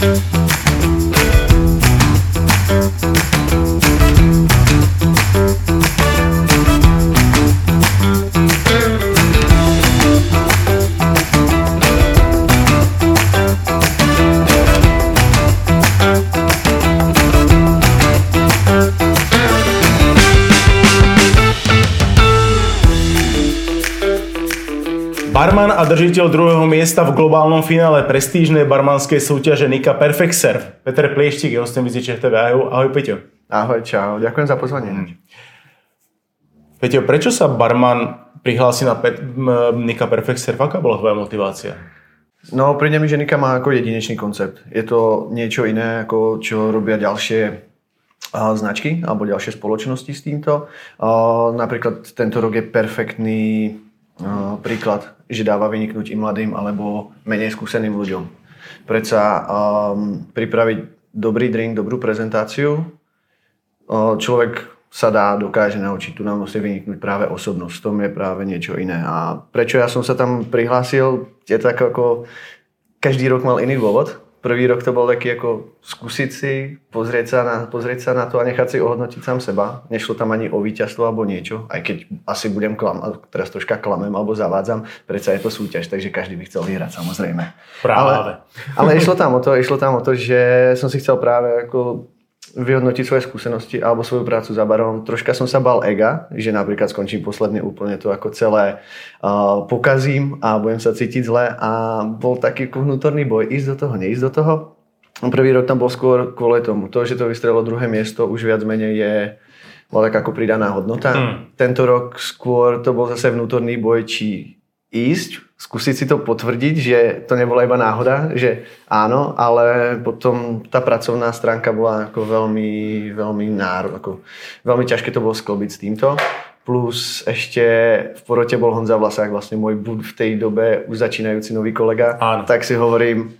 Barman držiteľ druhého miesta v globálnom finále prestížnej barmanskej súťaže Nika Perfect Serve. Peter Plieštik je hostem Viziče TV. Ahoj, Peťo. Ahoj, čau. Ďakujem za pozvanie. Mm. Peťo, prečo sa barman prihlási na Pet- Nika Perfect Serve? Aká bola tvoja motivácia? No, príde mi, že Nika má ako jedinečný koncept. Je to niečo iné, ako čo robia ďalšie značky alebo ďalšie spoločnosti s týmto. Napríklad tento rok je perfektný príklad, že dáva vyniknúť i mladým alebo menej skúseným ľuďom. Predsa um, pripraviť dobrý drink, dobrú prezentáciu, uh, človek sa dá, dokáže naučiť. Tu nám musí vyniknúť práve osobnosť. V tom je práve niečo iné. A prečo ja som sa tam prihlásil, je tak ako každý rok mal iný dôvod prvý rok to bol taký ako skúsiť si, pozrieť sa, na, pozrieť sa na to a nechať si ohodnotiť sám seba. Nešlo tam ani o víťazstvo alebo niečo, aj keď asi budem klamať, teraz troška klamem alebo zavádzam, predsa je to súťaž, takže každý by chcel vyhrať samozrejme. Práve. Ale, ale išlo tam o to, išlo tam o to, že som si chcel práve ako vyhodnotiť svoje skúsenosti alebo svoju prácu za barom. Troška som sa bal ega, že napríklad skončím posledne úplne to ako celé uh, pokazím a budem sa cítiť zle a bol taký vnútorný boj, ísť do toho, neísť do toho. Prvý rok tam bol skôr kvôli tomu. To, že to vystrelo druhé miesto, už viac menej je bola tak ako pridaná hodnota. Mm. Tento rok skôr to bol zase vnútorný boj, či ísť, skúsiť si to potvrdiť, že to nebola iba náhoda, že áno, ale potom tá pracovná stránka bola ako veľmi, veľmi náro, ako veľmi ťažké to bolo sklbiť s týmto. Plus ešte v porote bol Honza Vlasák, vlastne môj bud v tej dobe už začínajúci nový kolega. Áno. Tak si hovorím,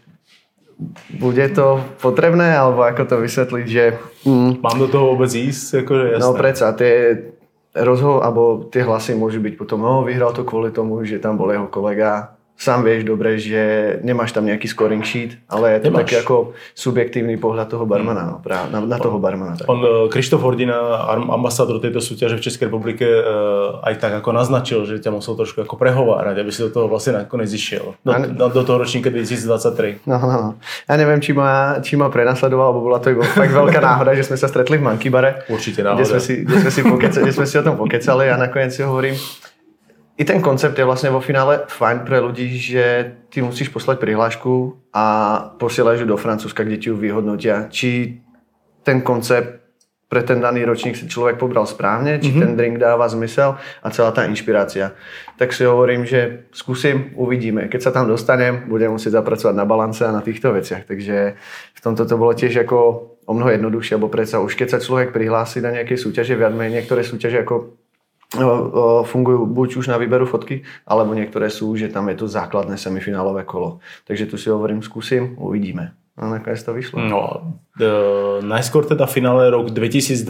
bude to potrebné, alebo ako to vysvetliť, že... Mm, Mám do toho vôbec ísť? Akože jasné. No predsa, tie, rozho- alebo tie hlasy môžu byť potom, no vyhral to kvôli tomu, že tam bol jeho kolega, sám vieš dobre, že nemáš tam nejaký scoring sheet, ale je to nemáš. taký ako subjektívny pohľad toho barmana, no, práve, na, na toho barmana. Tak. On, Krištof Hordina, ambasador tejto súťaže v Českej republike, e, aj tak ako naznačil, že ťa musel trošku ako prehovárať, aby si do toho vlastne nakoniec išiel. Do, ne... do toho ročníka 2023. No, no, no. Ja neviem, či ma, či ma prenasledoval, alebo bola to iba fakt veľká náhoda, že sme sa stretli v Monkey bare. Určite náhoda. Kde sme si, kde sme si, pokecali, kde sme si o tom pokecali a nakoniec si hovorím, i ten koncept je vlastne vo finále fajn pre ľudí, že ty musíš poslať prihlášku a posielaš ju do Francúzska, kde ti ju vyhodnotia. Či ten koncept pre ten daný ročník si človek pobral správne, či mm-hmm. ten drink dáva zmysel a celá tá inšpirácia. Tak si hovorím, že skúsim, uvidíme. Keď sa tam dostanem, budem musieť zapracovať na balance a na týchto veciach. Takže v tomto to bolo tiež ako o mnoho jednoduchšie, alebo predsa už keď sa človek prihlási na nejaké súťaže, viac menej niektoré súťaže ako fungujú buď už na výberu fotky, alebo niektoré sú, že tam je to základné semifinálové kolo. Takže tu si hovorím, skúsim, uvidíme. A nakoniec to vyšlo. No, uh, najskôr teda finále rok 2022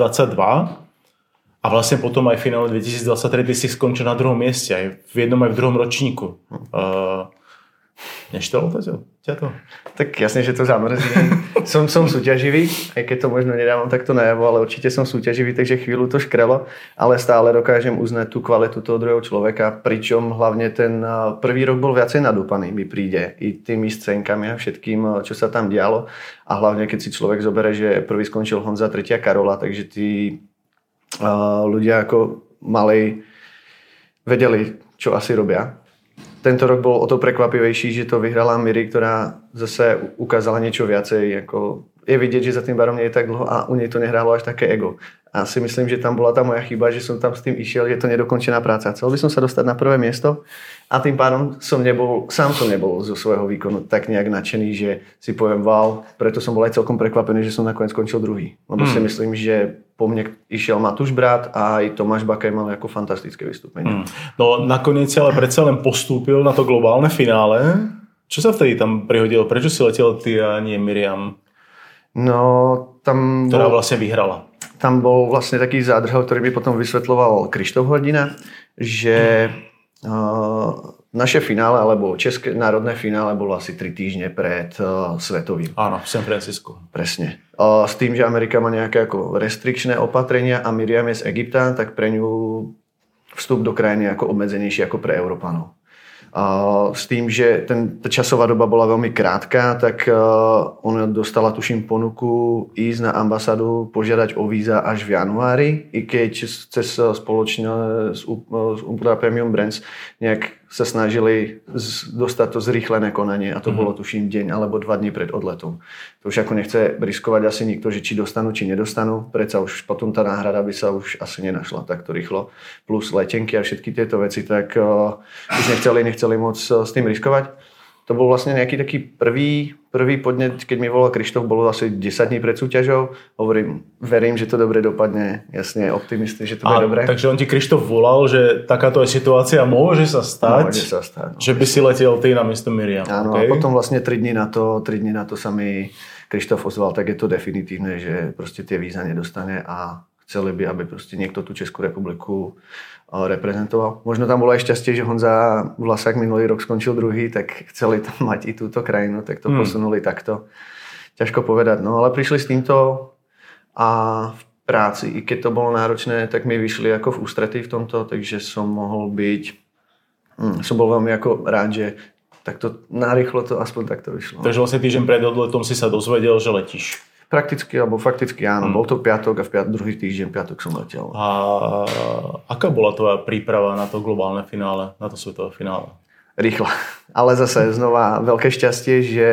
a vlastne potom aj finále 2023 ty si skončil na druhom mieste, aj v jednom aj v druhom ročníku. Uh, Neštalo to ťa to? Tak jasne, že to zamrzí. som, som súťaživý, aj keď to možno nedávam takto najavo, ale určite som súťaživý, takže chvíľu to škrelo, ale stále dokážem uznať tú kvalitu toho druhého človeka, pričom hlavne ten prvý rok bol viacej nadúpaný, mi príde, i tými scénkami a všetkým, čo sa tam dialo. A hlavne, keď si človek zobere, že prvý skončil Honza, tretia Karola, takže tí uh, ľudia ako malej vedeli, čo asi robia tento rok bol o to prekvapivejší, že to vyhrala Miri, ktorá zase ukázala niečo viacej. Ako je vidieť, že za tým barom nie je tak dlho a u nej to nehrálo až také ego. A si myslím, že tam bola tá moja chyba, že som tam s tým išiel, je to nedokončená práca. Chcel by som sa dostať na prvé miesto a tým pádom som nebol, sám som nebol zo svojho výkonu tak nejak nadšený, že si poviem wow, preto som bol aj celkom prekvapený, že som nakoniec skončil druhý. Lebo hmm. si myslím, že po mne išiel Matúš Brat a aj Tomáš Bakaj mal ako fantastické vystúpenie. Hmm. No nakoniec ale predsa len postúpil na to globálne finále. Čo sa vtedy tam prihodilo? Prečo si letel ty a nie Miriam? No, tam... Ktorá bol... vlastne vyhrala tam bol vlastne taký zádrhel, ktorý by potom vysvetloval Krištof Hodina, že Uh, naše finále, alebo České národné finále bolo asi 3 týždne pred uh, svetovým. Áno, v San Francisco. Presne. Uh, s tým, že Amerika má nejaké ako restrikčné opatrenia a Miriam je z Egypta, tak pre ňu vstup do krajiny ako obmedzenejší ako pre Európanov. S tým, že ten, tá časová doba bola veľmi krátka, tak uh, ona dostala, tuším, ponuku ísť na ambasádu, požiadať o víza až v januári, i keď cez spoločne s, s Ultra Premium Brands nejak sa snažili z, dostať to zrýchlené konanie a to mm-hmm. bolo tuším deň alebo dva dní pred odletom. To už ako nechce riskovať asi nikto, že či dostanú, či nedostanú. Predsa už potom tá náhrada by sa už asi nenašla takto rýchlo. Plus letenky a všetky tieto veci, tak uh, už nechceli, nechceli moc uh, s tým riskovať to bol vlastne nejaký taký prvý, prvý podnet, keď mi volal Krištof, bolo asi 10 dní pred súťažou. Hovorím, verím, že to dobre dopadne. Jasne, optimistný, že to bude dobre. Takže on ti Krištof volal, že takáto je situácia, môže sa stať, môže sa stať no. že by si letel ty na miesto Miriam. Áno, okay? a potom vlastne 3 dní na to, 3 dní na to sa mi Krištof ozval, tak je to definitívne, že proste tie víza nedostane a chceli by, aby proste niekto tú Českú republiku reprezentoval. Možno tam bolo aj šťastie, že Honza Vlasák minulý rok skončil druhý, tak chceli tam mať i túto krajinu, tak to hmm. posunuli takto. Ťažko povedať, no ale prišli s týmto a v práci, i keď to bolo náročné, tak mi vyšli ako v ústretí v tomto, takže som mohol byť, hm, som bol veľmi ako rád, že takto narýchlo to aspoň takto vyšlo. Takže vlastne týždeň pred odletom si sa dozvedel, že letíš. Prakticky, alebo fakticky áno. Hmm. Bol to piatok a v piat- druhý týždeň, piatok som letel. A aká bola tvoja príprava na to globálne finále, na to svetové finále? Rýchla. Ale zase znova veľké šťastie, že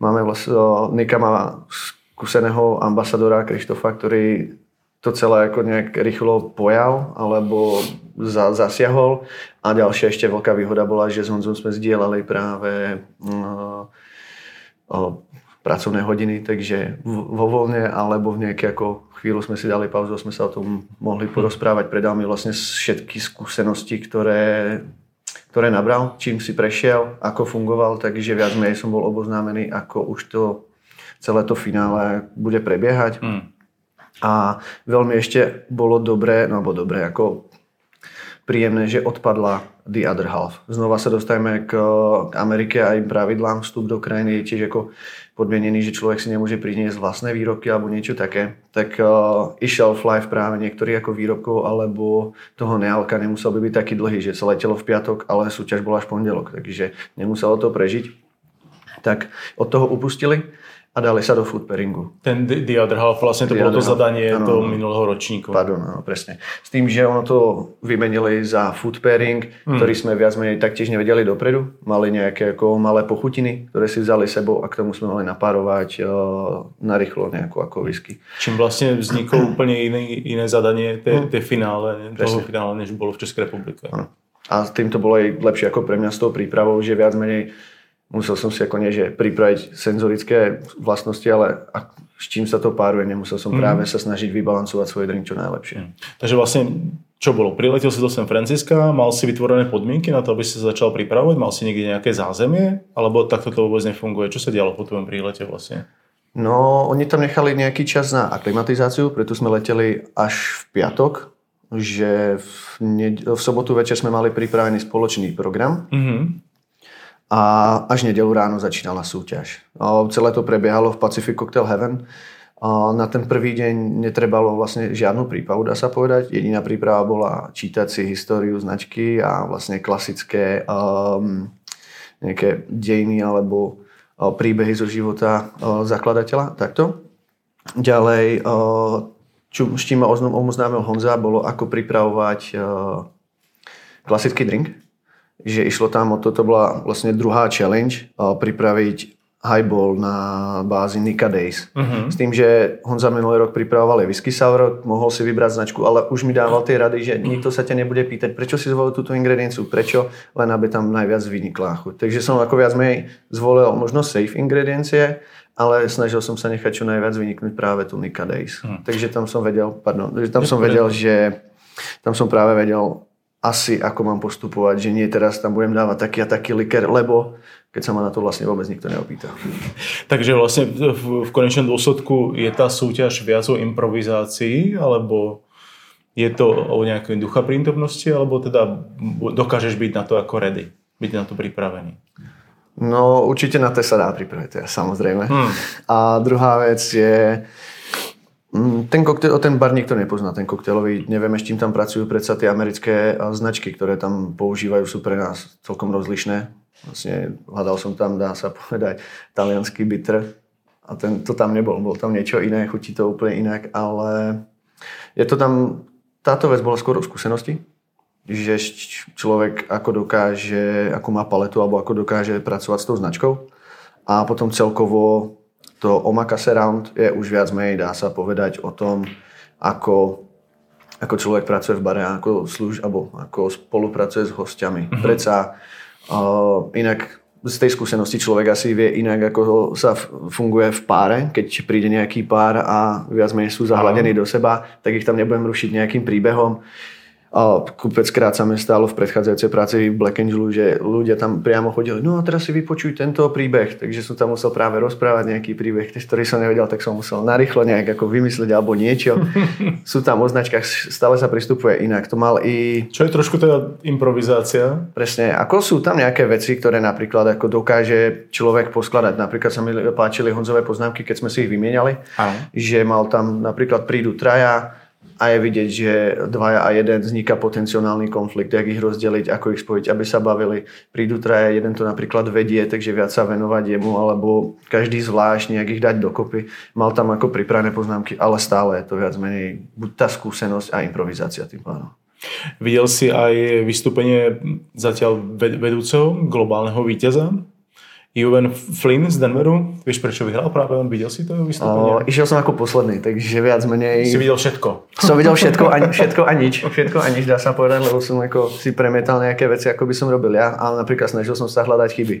máme vlastne, Nika má skúseného ambasadora Krištofa, ktorý to celé ako nejak rýchlo pojal alebo za, zasiahol. A ďalšia ešte veľká výhoda bola, že s Honzom sme zdieľali práve uh, uh, pracovné hodiny, takže vo voľne alebo v nejaké ako chvíľu sme si dali pauzu, sme sa o tom mohli porozprávať, predal mi vlastne všetky skúsenosti, ktoré, ktoré nabral, čím si prešiel, ako fungoval, takže viac menej som bol oboznámený, ako už to celé to finále bude prebiehať. Mm. A veľmi ešte bolo dobré, no alebo dobré, ako príjemné, že odpadla the other half. Znova sa dostajeme k, k Amerike a aj pravidlám. Vstup do krajiny je tiež ako podmienený, že človek si nemôže priniesť vlastné výrobky alebo niečo také, tak uh, i shelf life práve niektorých ako výrobkov alebo toho nealka nemusel by byť taký dlhý, že sa letelo v piatok, ale súťaž bola až pondelok, takže nemuselo to prežiť. Tak od toho upustili a dali sa do food pairingu. Ten Other Half, vlastne to the bolo to zadanie ano, toho minulého ročníku. Pardon, ano, presne. S tým, že ono to vymenili za food pairing, hmm. ktorý sme viac menej taktiež nevedeli dopredu. Mali nejaké ako malé pochutiny, ktoré si vzali sebou a k tomu sme mali napárovať uh, narýchlo nejakú ako whisky. Čím vlastne vzniklo úplne iné, iné zadanie, tie, hmm. tie finále, toho finále, než bolo v Českej republike. Ano. A tým to bolo aj lepšie ako pre mňa s tou prípravou, že viac menej musel som si ako nie, že pripraviť senzorické vlastnosti, ale s čím sa to páruje, nemusel som mm. práve sa snažiť vybalancovať svoj drink čo najlepšie. Mm. Takže vlastne čo bolo? Priletel si do San Francisca, mal si vytvorené podmienky na to, aby si sa začal pripravovať, mal si niekde nejaké zázemie, alebo takto to vôbec nefunguje? Čo sa dialo po tvojom prílete vlastne? No, oni tam nechali nejaký čas na aklimatizáciu, preto sme leteli až v piatok, že v, ne- v sobotu večer sme mali pripravený spoločný program. Mm-hmm a až nedelu ráno začínala súťaž. Celé to prebiehalo v Pacific Cocktail Heaven. Na ten prvý deň netrebalo vlastne žiadnu prípravu, dá sa povedať. Jediná príprava bola čítať si históriu značky a vlastne klasické um, nejaké dejiny alebo uh, príbehy zo života uh, zakladateľa. Takto. Ďalej, uh, čo, s čím ma oznámil Honza, bolo ako pripravovať klasický drink že išlo tam o to, to bola vlastne druhá challenge, pripraviť highball na bázi Nika Days. Uh-huh. S tým, že Honza minulý rok pripravoval whisky sour, mohol si vybrať značku, ale už mi dával tie rady, že nikto sa ťa nebude pýtať, prečo si zvolil túto ingredienciu, prečo, len aby tam najviac vynikla chuť. Takže som ako viac menej zvolil možno safe ingrediencie, ale snažil som sa nechať čo najviac vyniknúť práve tu Nika Days. Uh-huh. Takže tam som vedel, pardon, tam som vedel, že tam som práve vedel, asi ako mám postupovať, že nie teraz tam budem dávať taký a taký liker, lebo keď sa ma na to vlastne vôbec nikto neopýta. Takže vlastne v, v konečnom dôsledku je tá súťaž viac o improvizácii, alebo Je to o nejakej ducha prítomnosti, alebo teda dokážeš byť na to ako ready, byť na to pripravený? No určite na to sa dá pripraviť, samozrejme. Hmm. A druhá vec je, ten, koktel, ten bar nikto nepozná, ten koktejlový, nevieme, s čím tam pracujú, predsa tie americké značky, ktoré tam používajú, sú pre nás celkom rozlišné. Vlastne hľadal som tam, dá sa povedať, talianský bitter a ten, to tam nebol, bol tam niečo iné, chutí to úplne inak, ale je to tam, táto vec bola skôr o skúsenosti, že človek ako dokáže, ako má paletu alebo ako dokáže pracovať s tou značkou. A potom celkovo to Omakase Round je už viac menej, dá sa povedať o tom, ako, ako človek pracuje v bare, ako, služ, alebo ako spolupracuje s hostiami. Mm-hmm. Preca uh, inak z tej skúsenosti človek asi vie inak, ako sa funguje v páre. Keď príde nejaký pár a viac menej sú zahladení do seba, tak ich tam nebudem rušiť nejakým príbehom. A kopeckrát sa mi stalo v predchádzajúcej práci v Black Angelu, že ľudia tam priamo chodili, no a teraz si vypočuj tento príbeh, takže som tam musel práve rozprávať nejaký príbeh, ktorý som nevedel, tak som musel narýchlo nejak ako vymyslieť alebo niečo. Sú tam označkách, stále sa pristupuje inak. To mal i... Čo je trošku teda improvizácia? Presne, ako sú tam nejaké veci, ktoré napríklad ako dokáže človek poskladať. Napríklad sa mi páčili Honzové poznámky, keď sme si ich vymieniali, Aha. že mal tam napríklad prídu traja, a je vidieť, že dvaja a jeden vzniká potenciálny konflikt, jak ich rozdeliť, ako ich spojiť, aby sa bavili. Prídu traja, jeden to napríklad vedie, takže viac sa venovať jemu, alebo každý zvlášť nejak ich dať dokopy. Mal tam ako pripravené poznámky, ale stále je to viac menej buď tá skúsenosť a improvizácia tým pádom. Videl si aj vystúpenie zatiaľ vedúceho globálneho víťaza Juven Flynn z Denveru. Vieš, prečo vyhral práve on? Videl si to vystúpenie? O, išiel som ako posledný, takže viac menej... Si videl všetko. Som videl všetko a, všetko a nič. Všetko a nič, dá sa povedať, lebo som ako si premietal nejaké veci, ako by som robil ja. Ale napríklad snažil som sa hľadať chyby.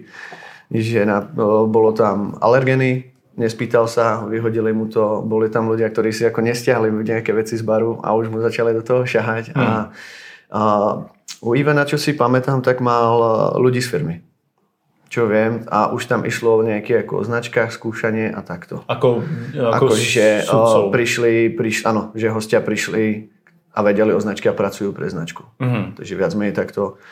Že na, bolo tam alergeny, nespýtal sa, vyhodili mu to, boli tam ľudia, ktorí si ako nestiahli nejaké veci z baru a už mu začali do toho šahať. Hmm. A, a u Ivana, čo si pamätám, tak mal ľudí z firmy čo viem, a už tam išlo o nejaké ako značkách, skúšanie a takto. Ako, ako, ako že o, prišli, priš, áno, že hostia prišli a vedeli o značke a pracujú pre značku. Uh-huh. Takže viac menej takto.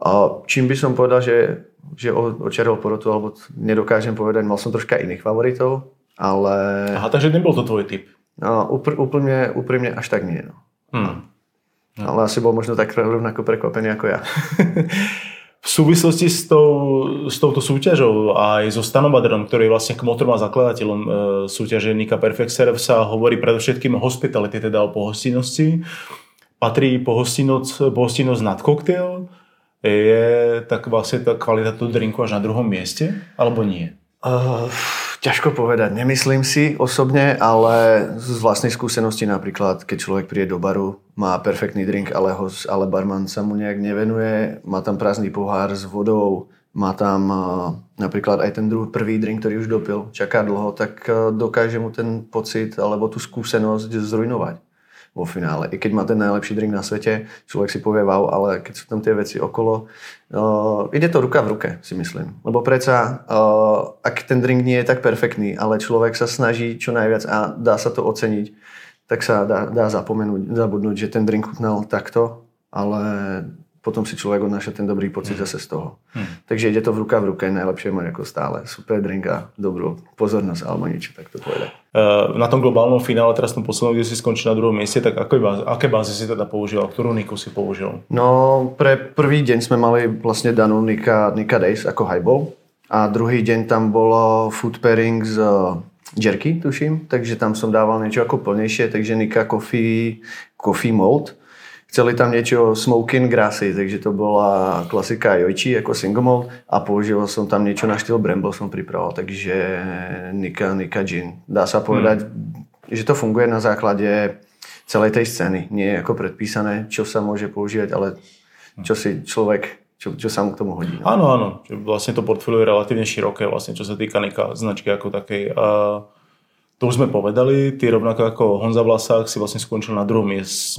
A čím by som povedal, že, že očaril porotu, alebo nedokážem povedať, mal som troška iných favoritov, ale... Aha, takže nebol to tvoj typ. No, upr- úplne, úprimne až tak nie. No. Hmm. No. Ale asi bol možno tak rovnako prekvapený ako ja. v súvislosti s, tou, s touto súťažou aj so Stanom Baderom, ktorý je vlastne kmotrom a zakladateľom e, súťaže Nika Perfect Serve sa hovorí predovšetkým o hospitality, teda o pohostinnosti. Patrí pohostinnosť, pohostinnosť nad koktail? Je tak vlastne tá kvalita toho drinku až na druhom mieste? Alebo nie? Uh, ťažko povedať. Nemyslím si osobne, ale z vlastnej skúsenosti napríklad, keď človek príde do baru, má perfektný drink, ale, ho, ale barman sa mu nejak nevenuje, má tam prázdny pohár s vodou, má tam uh, napríklad aj ten druhý, prvý drink, ktorý už dopil, čaká dlho, tak uh, dokáže mu ten pocit alebo tú skúsenosť zrujnovať vo finále. I keď má ten najlepší drink na svete, človek si povie wow, ale keď sú tam tie veci okolo, uh, ide to ruka v ruke, si myslím. Lebo predsa, uh, ak ten drink nie je tak perfektný, ale človek sa snaží čo najviac a dá sa to oceniť, tak sa dá, dá zapomenúť, zabudnúť, že ten drink chutnal takto, ale potom si človek odnáša ten dobrý pocit zase z toho. Hmm. Takže ide to v ruka v ruke, najlepšie mať ako stále. Super drink a dobrú pozornosť alebo niečo, tak to povedať. Uh, na tom globálnom finále, teraz tom poslednom, kde si skončil na druhom mieste, tak aké báze, aké bázy si teda použil? Ktorú Niku si použil? No, pre prvý deň sme mali vlastne danú Nika, Nika Days ako highball a druhý deň tam bolo food pairing z jerky, tuším, takže tam som dával niečo ako plnejšie, takže Nika Coffee, coffee Mold Chceli tam niečo smoking grassy, takže to bola klasika jojči ako single malt a použil som tam niečo na štýl Bramble som pripravoval, takže Nika, Nika Gin. Dá sa povedať, hmm. že to funguje na základe celej tej scény. Nie je ako predpísané, čo sa môže používať, ale čo si človek čo, čo sa mu k tomu hodí. No. Áno, áno. Vlastne to portfólio je relatívne široké, vlastne, čo sa týka Nika značky ako takej. Uh, to už sme povedali, ty rovnako ako Honza Vlasák si vlastne skončil na druhom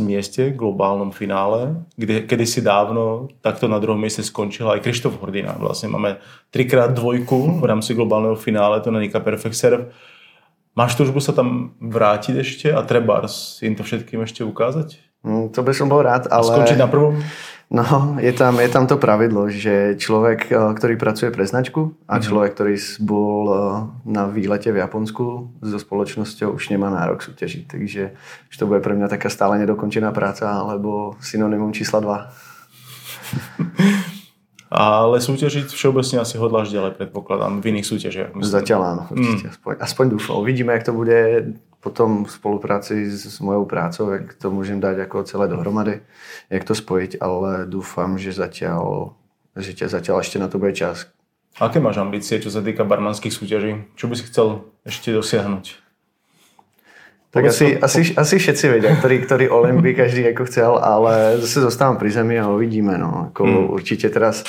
mieste, globálnom finále, kde kedysi dávno takto na druhom mieste skončil aj Krištof Hordina. Vlastne máme trikrát dvojku v rámci globálneho finále, to Nika Perfect Serve. Máš túžbu sa tam vrátiť ešte a treba im to všetkým ešte ukázať? Mm, to by som bol rád, ale... Skončiť na prvom? No, je tam, je tam to pravidlo, že človek, eh, ktorý pracuje pre značku a mm-hmm. človek, ktorý bol eh, na výlete v Japonsku so spoločnosťou, už nemá nárok súťažiť. Takže už to bude pre mňa taká stále nedokončená práca, alebo synonymum čísla 2. Ale súťažiť všeobecne asi hodláš ďalej, predpokladám, v iných súťažiach. Zatiaľ áno, určite. Mm. Aspoň, aspoň dúfam. Uvidíme, jak to bude potom v spolupráci s mojou prácou, jak to môžem dať ako celé dohromady, jak to spojiť, ale dúfam, že zatiaľ, že zatiaľ ešte na to bude čas. Aké máš ambície, čo sa týka barmanských súťaží? Čo by si chcel ešte dosiahnuť? Tak asi, asi, asi všetci vedia, ktorý, ktorý Olympi každý ako chcel, ale zase zostávam pri zemi a uvidíme. No. Ako hmm. Určite teraz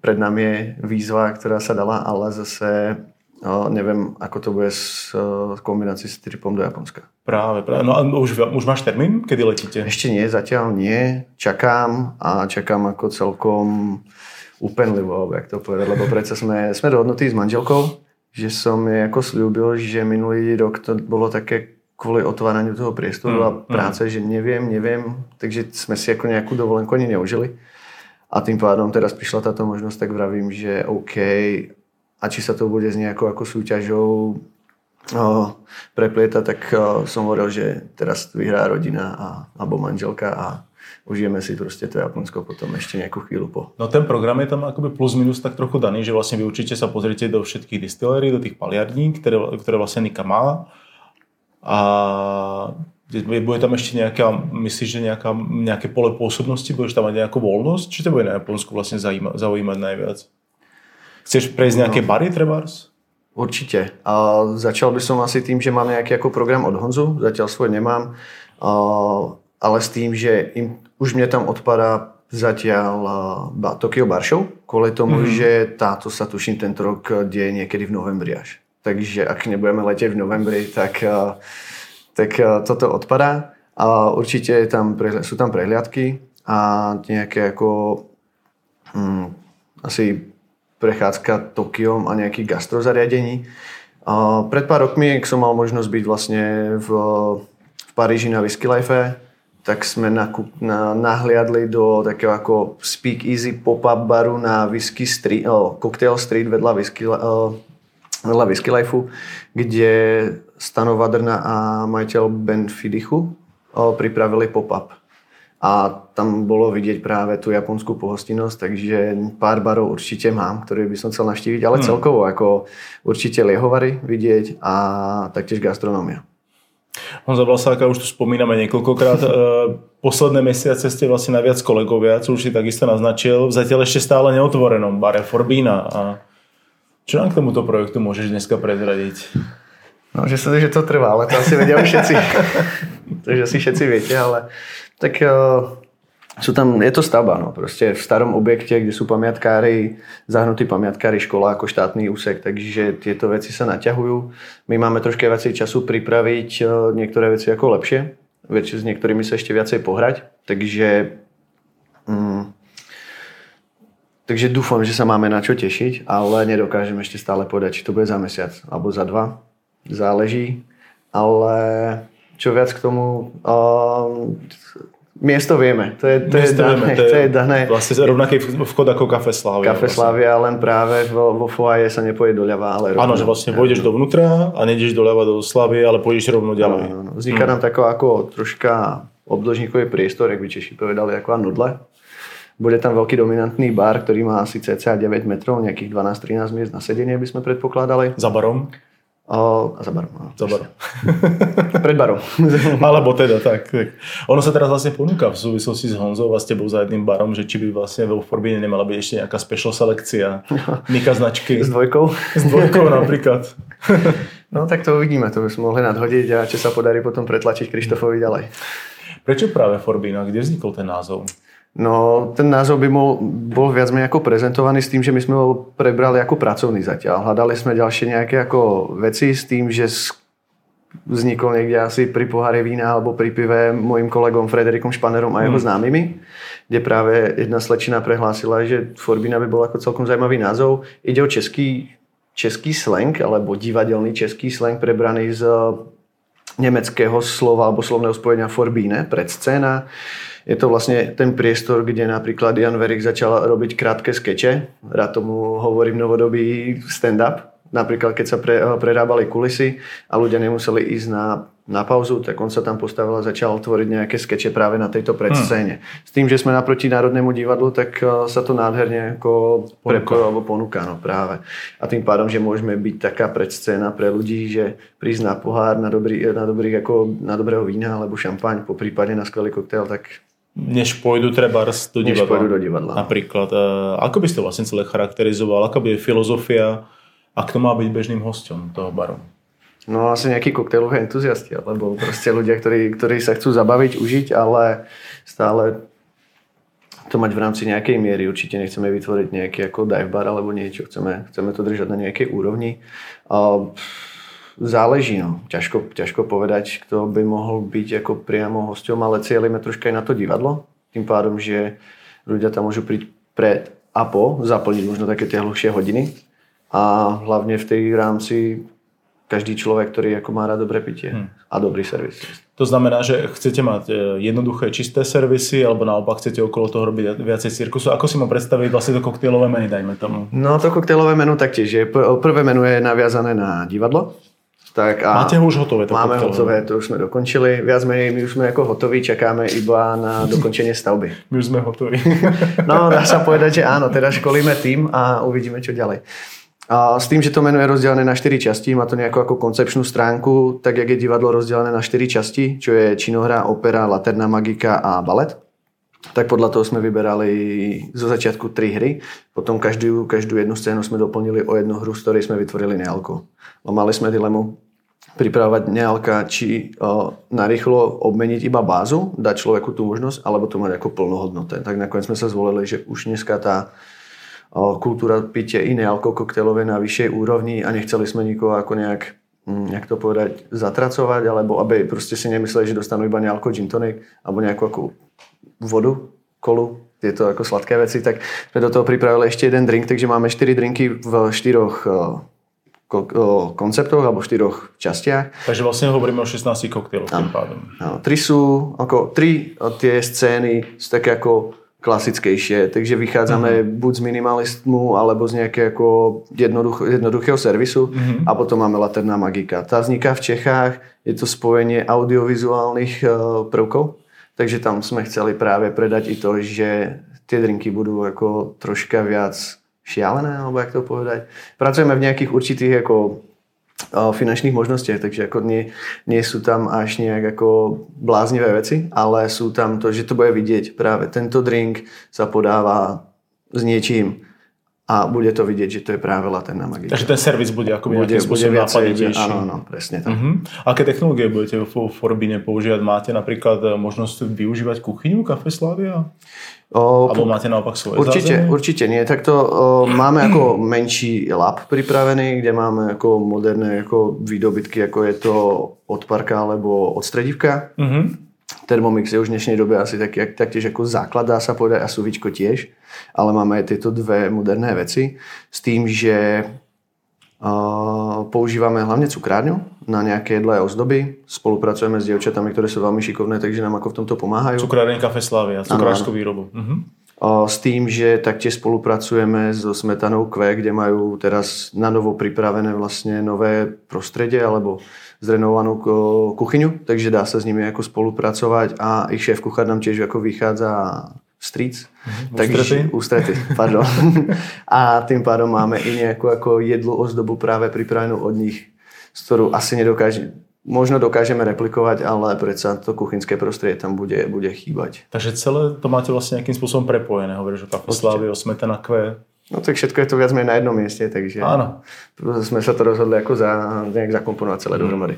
pred nami je výzva, ktorá sa dala, ale zase No, neviem, ako to bude s uh, kombinácií s tripom do Japonska. Práve, práve. No a už, už máš termín, kedy letíte? Ešte nie, zatiaľ nie. Čakám a čakám ako celkom úpenlivo, jak to povedať, lebo predsa sme, sme dohodnutí s manželkou, že som jej ako slúbil, že minulý rok to bolo také kvôli otváraniu toho priestoru mm, a mm. práce, mm. že neviem, neviem, takže sme si ako nejakú dovolenku ani neužili. A tým pádom teraz prišla táto možnosť, tak vravím, že OK, a či sa to bude s nejakou ako súťažou o, preplieta, tak o, som hovoril, že teraz vyhrá rodina a, alebo manželka a užijeme si proste to Japonsko potom ešte nejakú chvíľu po. No ten program je tam akoby plus minus tak trochu daný, že vlastne vy určite sa pozrite do všetkých distillerí, do tých paliarní, ktoré, ktoré vlastne Nika má a bude tam ešte nejaká, myslíš, že nejaká, nejaké pole pôsobnosti, budeš tam mať nejakú voľnosť, či to bude na Japonsku vlastne zaujímať najviac? Chceš prejsť nejaké no. bary trebárs? Určite. A začal by som asi tým, že mám nejaký ako program od Honzu, zatiaľ svoj nemám, ale s tým, že im, už mne tam odpadá zatiaľ Tokyo Bar Show, kvôli tomu, mm-hmm. že táto sa tuším tento rok deje niekedy v novembri až. Takže ak nebudeme letieť v novembri, tak, tak toto odpadá. A určite tam, sú tam prehliadky a nejaké ako hm, asi prechádzka Tokiom a nejakých gastrozariadení. A pred pár rokmi, keď som mal možnosť byť vlastne v, v Paríži na Whisky Life, tak sme na, na, nahliadli do takého ako Speak Easy pop-up baru na Whisky Street, oh, Cocktail Street vedľa Whisky, oh, vedľa Whisky Life, kde Stano Vadrna a majiteľ Ben Fidichu oh, pripravili pop-up a tam bolo vidieť práve tú japonskú pohostinnosť, takže pár barov určite mám, ktoré by som chcel navštíviť, ale hmm. celkovo ako určite liehovary vidieť a taktiež gastronómia. Honza Vlasáka už tu spomíname niekoľkokrát. E, posledné mesiace ste vlastne na viac kolegovia, čo už si takisto naznačil, zatiaľ ešte stále neotvorenom bare Forbína. A čo nám k tomuto projektu môžeš dneska prezradiť? No, že sa že to trvá, ale to asi vedia už všetci. Takže asi všetci viete, ale tak uh, sú tam, je to stavba, no, proste v starom objekte, kde sú pamiatkári, zahnutí pamiatkári, škola ako štátny úsek, takže tieto veci sa naťahujú. My máme troška viacej času pripraviť uh, niektoré veci ako lepšie, veci s niektorými sa ešte viacej pohrať, takže um, takže dúfam, že sa máme na čo tešiť, ale nedokážem ešte stále povedať, či to bude za mesiac alebo za dva, záleží, ale čo viac k tomu, uh, Miesto vieme, to je, to je, dané, vieme, to je, to je dané. Vlastne rovnaký vchod ako Kafe Slavia. Kafe vlastne. Slavia, len práve vo, vo foaje sa nepoje doľava, ale rovno. Áno, že vlastne pôjdeš dovnútra a nejdeš doľava do Slavie, ale pôjdeš rovno ďalej. Áno, áno. Vzniká hmm. nám tako ako troška obdĺžníkový priestor, jak by Češi povedali, ako nudle. Bude tam veľký dominantný bar, ktorý má asi cca 9 metrov, nejakých 12-13 miest na sedenie by sme predpokladali. Za barom? O, za barom. Za barom. Pred barom. Alebo teda tak, tak. Ono sa teraz vlastne ponúka v súvislosti s Honzou a s tebou za jedným barom, že či by vlastne vo Forbine nemala byť ešte nejaká special selekcia Nika značky. S dvojkou? S dvojkou napríklad. no tak to uvidíme, to by sme mohli nadhodiť a či sa podarí potom pretlačiť Krištofovi ďalej. Prečo práve Forbina? Kde vznikol ten názov? No, ten názov by bol, bol viac menej ako prezentovaný s tým, že my sme ho prebrali ako pracovný zatiaľ. Hľadali sme ďalšie nejaké ako veci s tým, že vznikol niekde asi pri poháre vína alebo pri pive môjim kolegom Frederikom Španerom a jeho hmm. známymi, kde práve jedna slečina prehlásila, že Forbina by bol ako celkom zaujímavý názov. Ide o český, český slang alebo divadelný český slang prebraný z nemeckého slova alebo slovného spojenia Forbíne, predscéna. Je to vlastne ten priestor, kde napríklad Jan Verik začal robiť krátke skeče. Rád tomu hovorím novodobý stand-up. Napríklad, keď sa pre, prerábali kulisy a ľudia nemuseli ísť na, na pauzu, tak on sa tam postavil a začal tvoriť nejaké skeče práve na tejto predscéne. Hmm. S tým, že sme naproti Národnému divadlu, tak eh, sa to nádherne ako prepojilo alebo ponúka no, práve. A tým pádom, že môžeme byť taká predscéna pre ľudí, že prísť na pohár, na, dobrý, na, dobrý, ako, na dobrého vína alebo šampaň, po prípade na skvelý koktail, tak než pôjdu treba do divadla. Než pôjdu do divadla. Napríklad. Ako by ste vlastne celé charakterizoval? Aká bude filozofia a kto má byť bežným hostom toho baru? No asi nejakí koktejloví entuziasti, alebo proste ľudia, ktorí, ktorí sa chcú zabaviť, užiť, ale stále to mať v rámci nejakej miery. Určite nechceme vytvoriť nejaký ako dive bar alebo niečo. Chceme, chceme to držať na nejakej úrovni. Záleží, no. Ťažko, ťažko povedať, kto by mohol byť ako priamo hosťom, ale cieľime troška aj na to divadlo. Tým pádom, že ľudia tam môžu príť pred a po, zaplniť možno také tie hluchšie hodiny a hlavne v tej rámci každý človek, ktorý ako má rád dobré pitie hmm. a dobrý servis. To znamená, že chcete mať e, jednoduché, čisté servisy, alebo naopak chcete okolo toho robiť viacej cirkusu. Ako si mám predstaviť vlastne to koktejlové menu, dajme tomu? No to koktejlové menu taktiež je. Prvé menu je naviazané na divadlo. Tak a Máte ho už hotové? To máme koktejlové. hotové, to už sme dokončili. Viac menej, my už sme ako hotoví, čakáme iba na dokončenie stavby. My už sme hotoví. no, dá sa povedať, že áno, teda školíme tým a uvidíme, čo ďalej. A s tým, že to meno je rozdelené na 4 časti, má to nejakú ako koncepčnú stránku, tak jak je divadlo rozdelené na 4 časti, čo je činohra, opera, laterná magika a balet, tak podľa toho sme vyberali zo začiatku tri hry. Potom každú, každú jednu scénu sme doplnili o jednu hru, z ktorej sme vytvorili nealko. No, mali sme dilemu pripravovať nealka, či o, narýchlo obmeniť iba bázu, dať človeku tú možnosť, alebo to mať ako plnohodnoté. Tak nakoniec sme sa zvolili, že už dneska tá kultúra pitie iné alkokoktejlové na vyššej úrovni a nechceli sme nikoho ako nejak mm, nejak to povedať, zatracovať, alebo aby proste si nemysleli, že dostanú iba nejaký gin tonic, alebo nejakú ako vodu, kolu, tieto ako sladké veci, tak sme do toho pripravili ešte jeden drink, takže máme 4 drinky v štyroch konceptoch alebo štyroch častiach. Takže vlastne hovoríme o 16 koktejloch tým pádom. Áno, tri sú, ako tri tie scény sú také ako klasickejšie, takže vychádzame mm-hmm. buď z minimalizmu alebo z nejakého jednoduch, jednoduchého servisu mm-hmm. a potom máme Laterná magika. Tá vzniká v Čechách, je to spojenie audiovizuálnych uh, prvkov, takže tam sme chceli práve predať i to, že tie drinky budú ako troška viac šialené, alebo jak to povedať. Pracujeme v nejakých určitých ako finančných možnostiach, takže ako nie, nie sú tam až nejak ako bláznivé veci, ale sú tam to, že to bude vidieť. Práve tento drink sa podáva s niečím a bude to vidieť, že to je práve laterná magika. Takže ten servis bude ako bude, spôsobom napadnejší. Áno, áno, presne tak. Uh-huh. Aké technológie budete vo Forbine používať? Máte napríklad eh, možnosť využívať kuchyňu Kafe Slavia? O, Alebo máte naopak svoje určite, zázemie? Určite nie. Takto o, máme ako menší lab pripravený, kde máme ako moderné ako výdobytky, ako je to od parka alebo od stredivka. Uh-huh. Thermomix je už v dnešnej dobe asi taký, taktiež ako základ, dá sa povedať, a suvičko tiež. Ale máme aj tieto dve moderné veci s tým, že používame hlavne cukrárňu na nejaké jedlé ozdoby. Spolupracujeme s dievčatami, ktoré sú veľmi šikovné, takže nám ako v tomto pomáhajú. Cukrárne Kafe Slavia, cukrárskú výrobu. Uh-huh. S tým, že taktiež spolupracujeme so Smetanou Q, kde majú teraz na novo pripravené vlastne nové prostredie alebo zrenovanú kuchyňu, takže dá sa s nimi ako spolupracovať a ich šéf kuchár nám tiež ako vychádza Streets. Mm-hmm. Takže ústrety, pardon. a tým pádom máme i nejakú ako jedlu ozdobu práve pripravenú od nich, z ktorú asi nedokáže, možno dokážeme replikovať, ale predsa to kuchynské prostredie tam bude, bude chýbať. Takže celé to máte vlastne nejakým spôsobom prepojené, hovoríš o kafoslávy, o smetana kve. No tak všetko je to viac menej na jednom mieste, takže Áno. sme sa to rozhodli ako za, nejak zakomponovať celé mm. dohromady.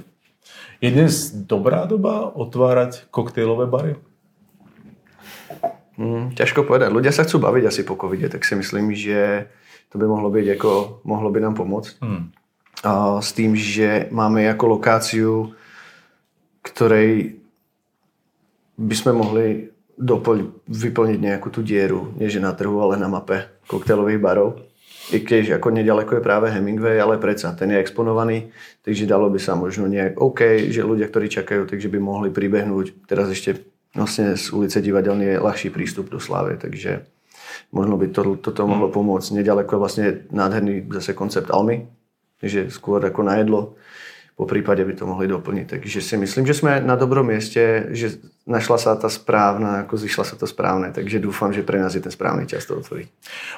Je dnes dobrá doba otvárať koktejlové bary? Mm, ťažko povedať. Ľudia sa chcú baviť asi po covide, tak si myslím, že to by mohlo byť ako, mohlo by nám pomôcť. Mm. A s tým, že máme ako lokáciu, ktorej by sme mohli doplň, vyplniť nejakú tú dieru, nie že na trhu, ale na mape koktejlových barov. i keď ako nedaleko je práve Hemingway, ale predsa ten je exponovaný, takže dalo by sa možno nejak OK, že ľudia, ktorí čakajú, takže by mohli pribehnúť. Teraz ešte vlastne z ulice divadelne je ľahší prístup do Slávy, takže možno by to, toto mohlo pomôcť. Nedaleko je vlastne nádherný zase koncept Almy, že skôr ako na jedlo po prípade by to mohli doplniť. Takže si myslím, že sme na dobrom mieste, že našla sa tá správna, ako zišla sa to správne, takže dúfam, že pre nás je ten správny čas to otvoriť.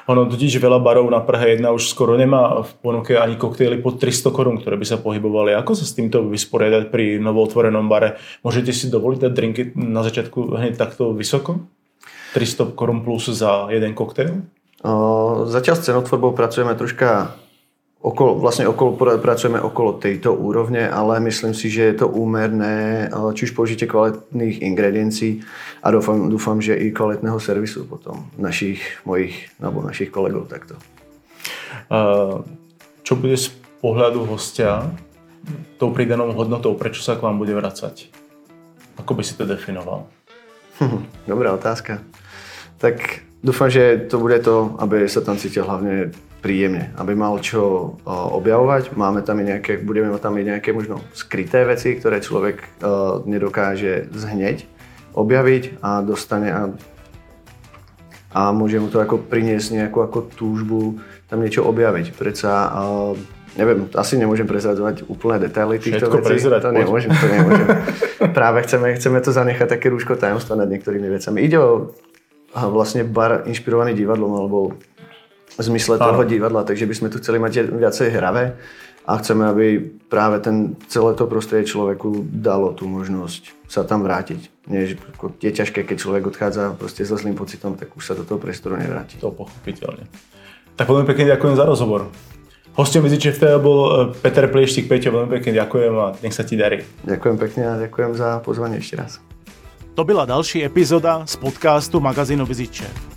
Ono totiž veľa barov na Prahe 1 už skoro nemá v ponuke ani koktejly pod 300 korun, ktoré by sa pohybovali. Ako sa s týmto vysporiadať pri novootvorenom bare? Môžete si dovoliť dať drinky na začiatku hneď takto vysoko? 300 korun plus za jeden koktejl? O, zatiaľ s cenotvorbou pracujeme troška okolo, vlastne okolo, pracujeme okolo tejto úrovne, ale myslím si, že je to úmerné, či už použite kvalitných ingrediencií a dúfam, dúfam, že i kvalitného servisu potom našich, mojich, alebo našich kolegov takto. Čo bude z pohľadu hostia tou pridanou hodnotou, prečo sa k vám bude vracať? Ako by si to definoval? Dobrá otázka. Tak dúfam, že to bude to, aby sa tam cítil hlavne príjemne, aby mal čo objavovať. Máme tam i nejaké, budeme tam i nejaké možno skryté veci, ktoré človek nedokáže zhneď objaviť a dostane a, a môže mu to ako priniesť nejakú ako túžbu tam niečo objaviť. Predsa neviem, asi nemôžem prezradzovať úplné detaily týchto Všetko vecí. prezrať, to nemôžem, to nemôžem. Práve chceme, chceme to zanechať také rúško tajomstva nad niektorými vecami. Ide o vlastne bar inšpirovaný divadlom alebo v zmysle toho divadla, takže by sme tu chceli mať viacej hravé a chceme, aby práve ten, celé to prostredie človeku dalo tú možnosť sa tam vrátiť. Nie, že je ťažké, keď človek odchádza proste so zlým pocitom, tak už sa do toho priestoru nevráti. To pochopiteľne. Tak veľmi pekne ďakujem za rozhovor. Hostom Vizičev bol e, Peter Plieštik. Peťo, veľmi pekne ďakujem a nech sa ti darí. Ďakujem pekne a ďakujem za pozvanie ešte raz. To byla další epizoda z podcastu magazínu Vizičev.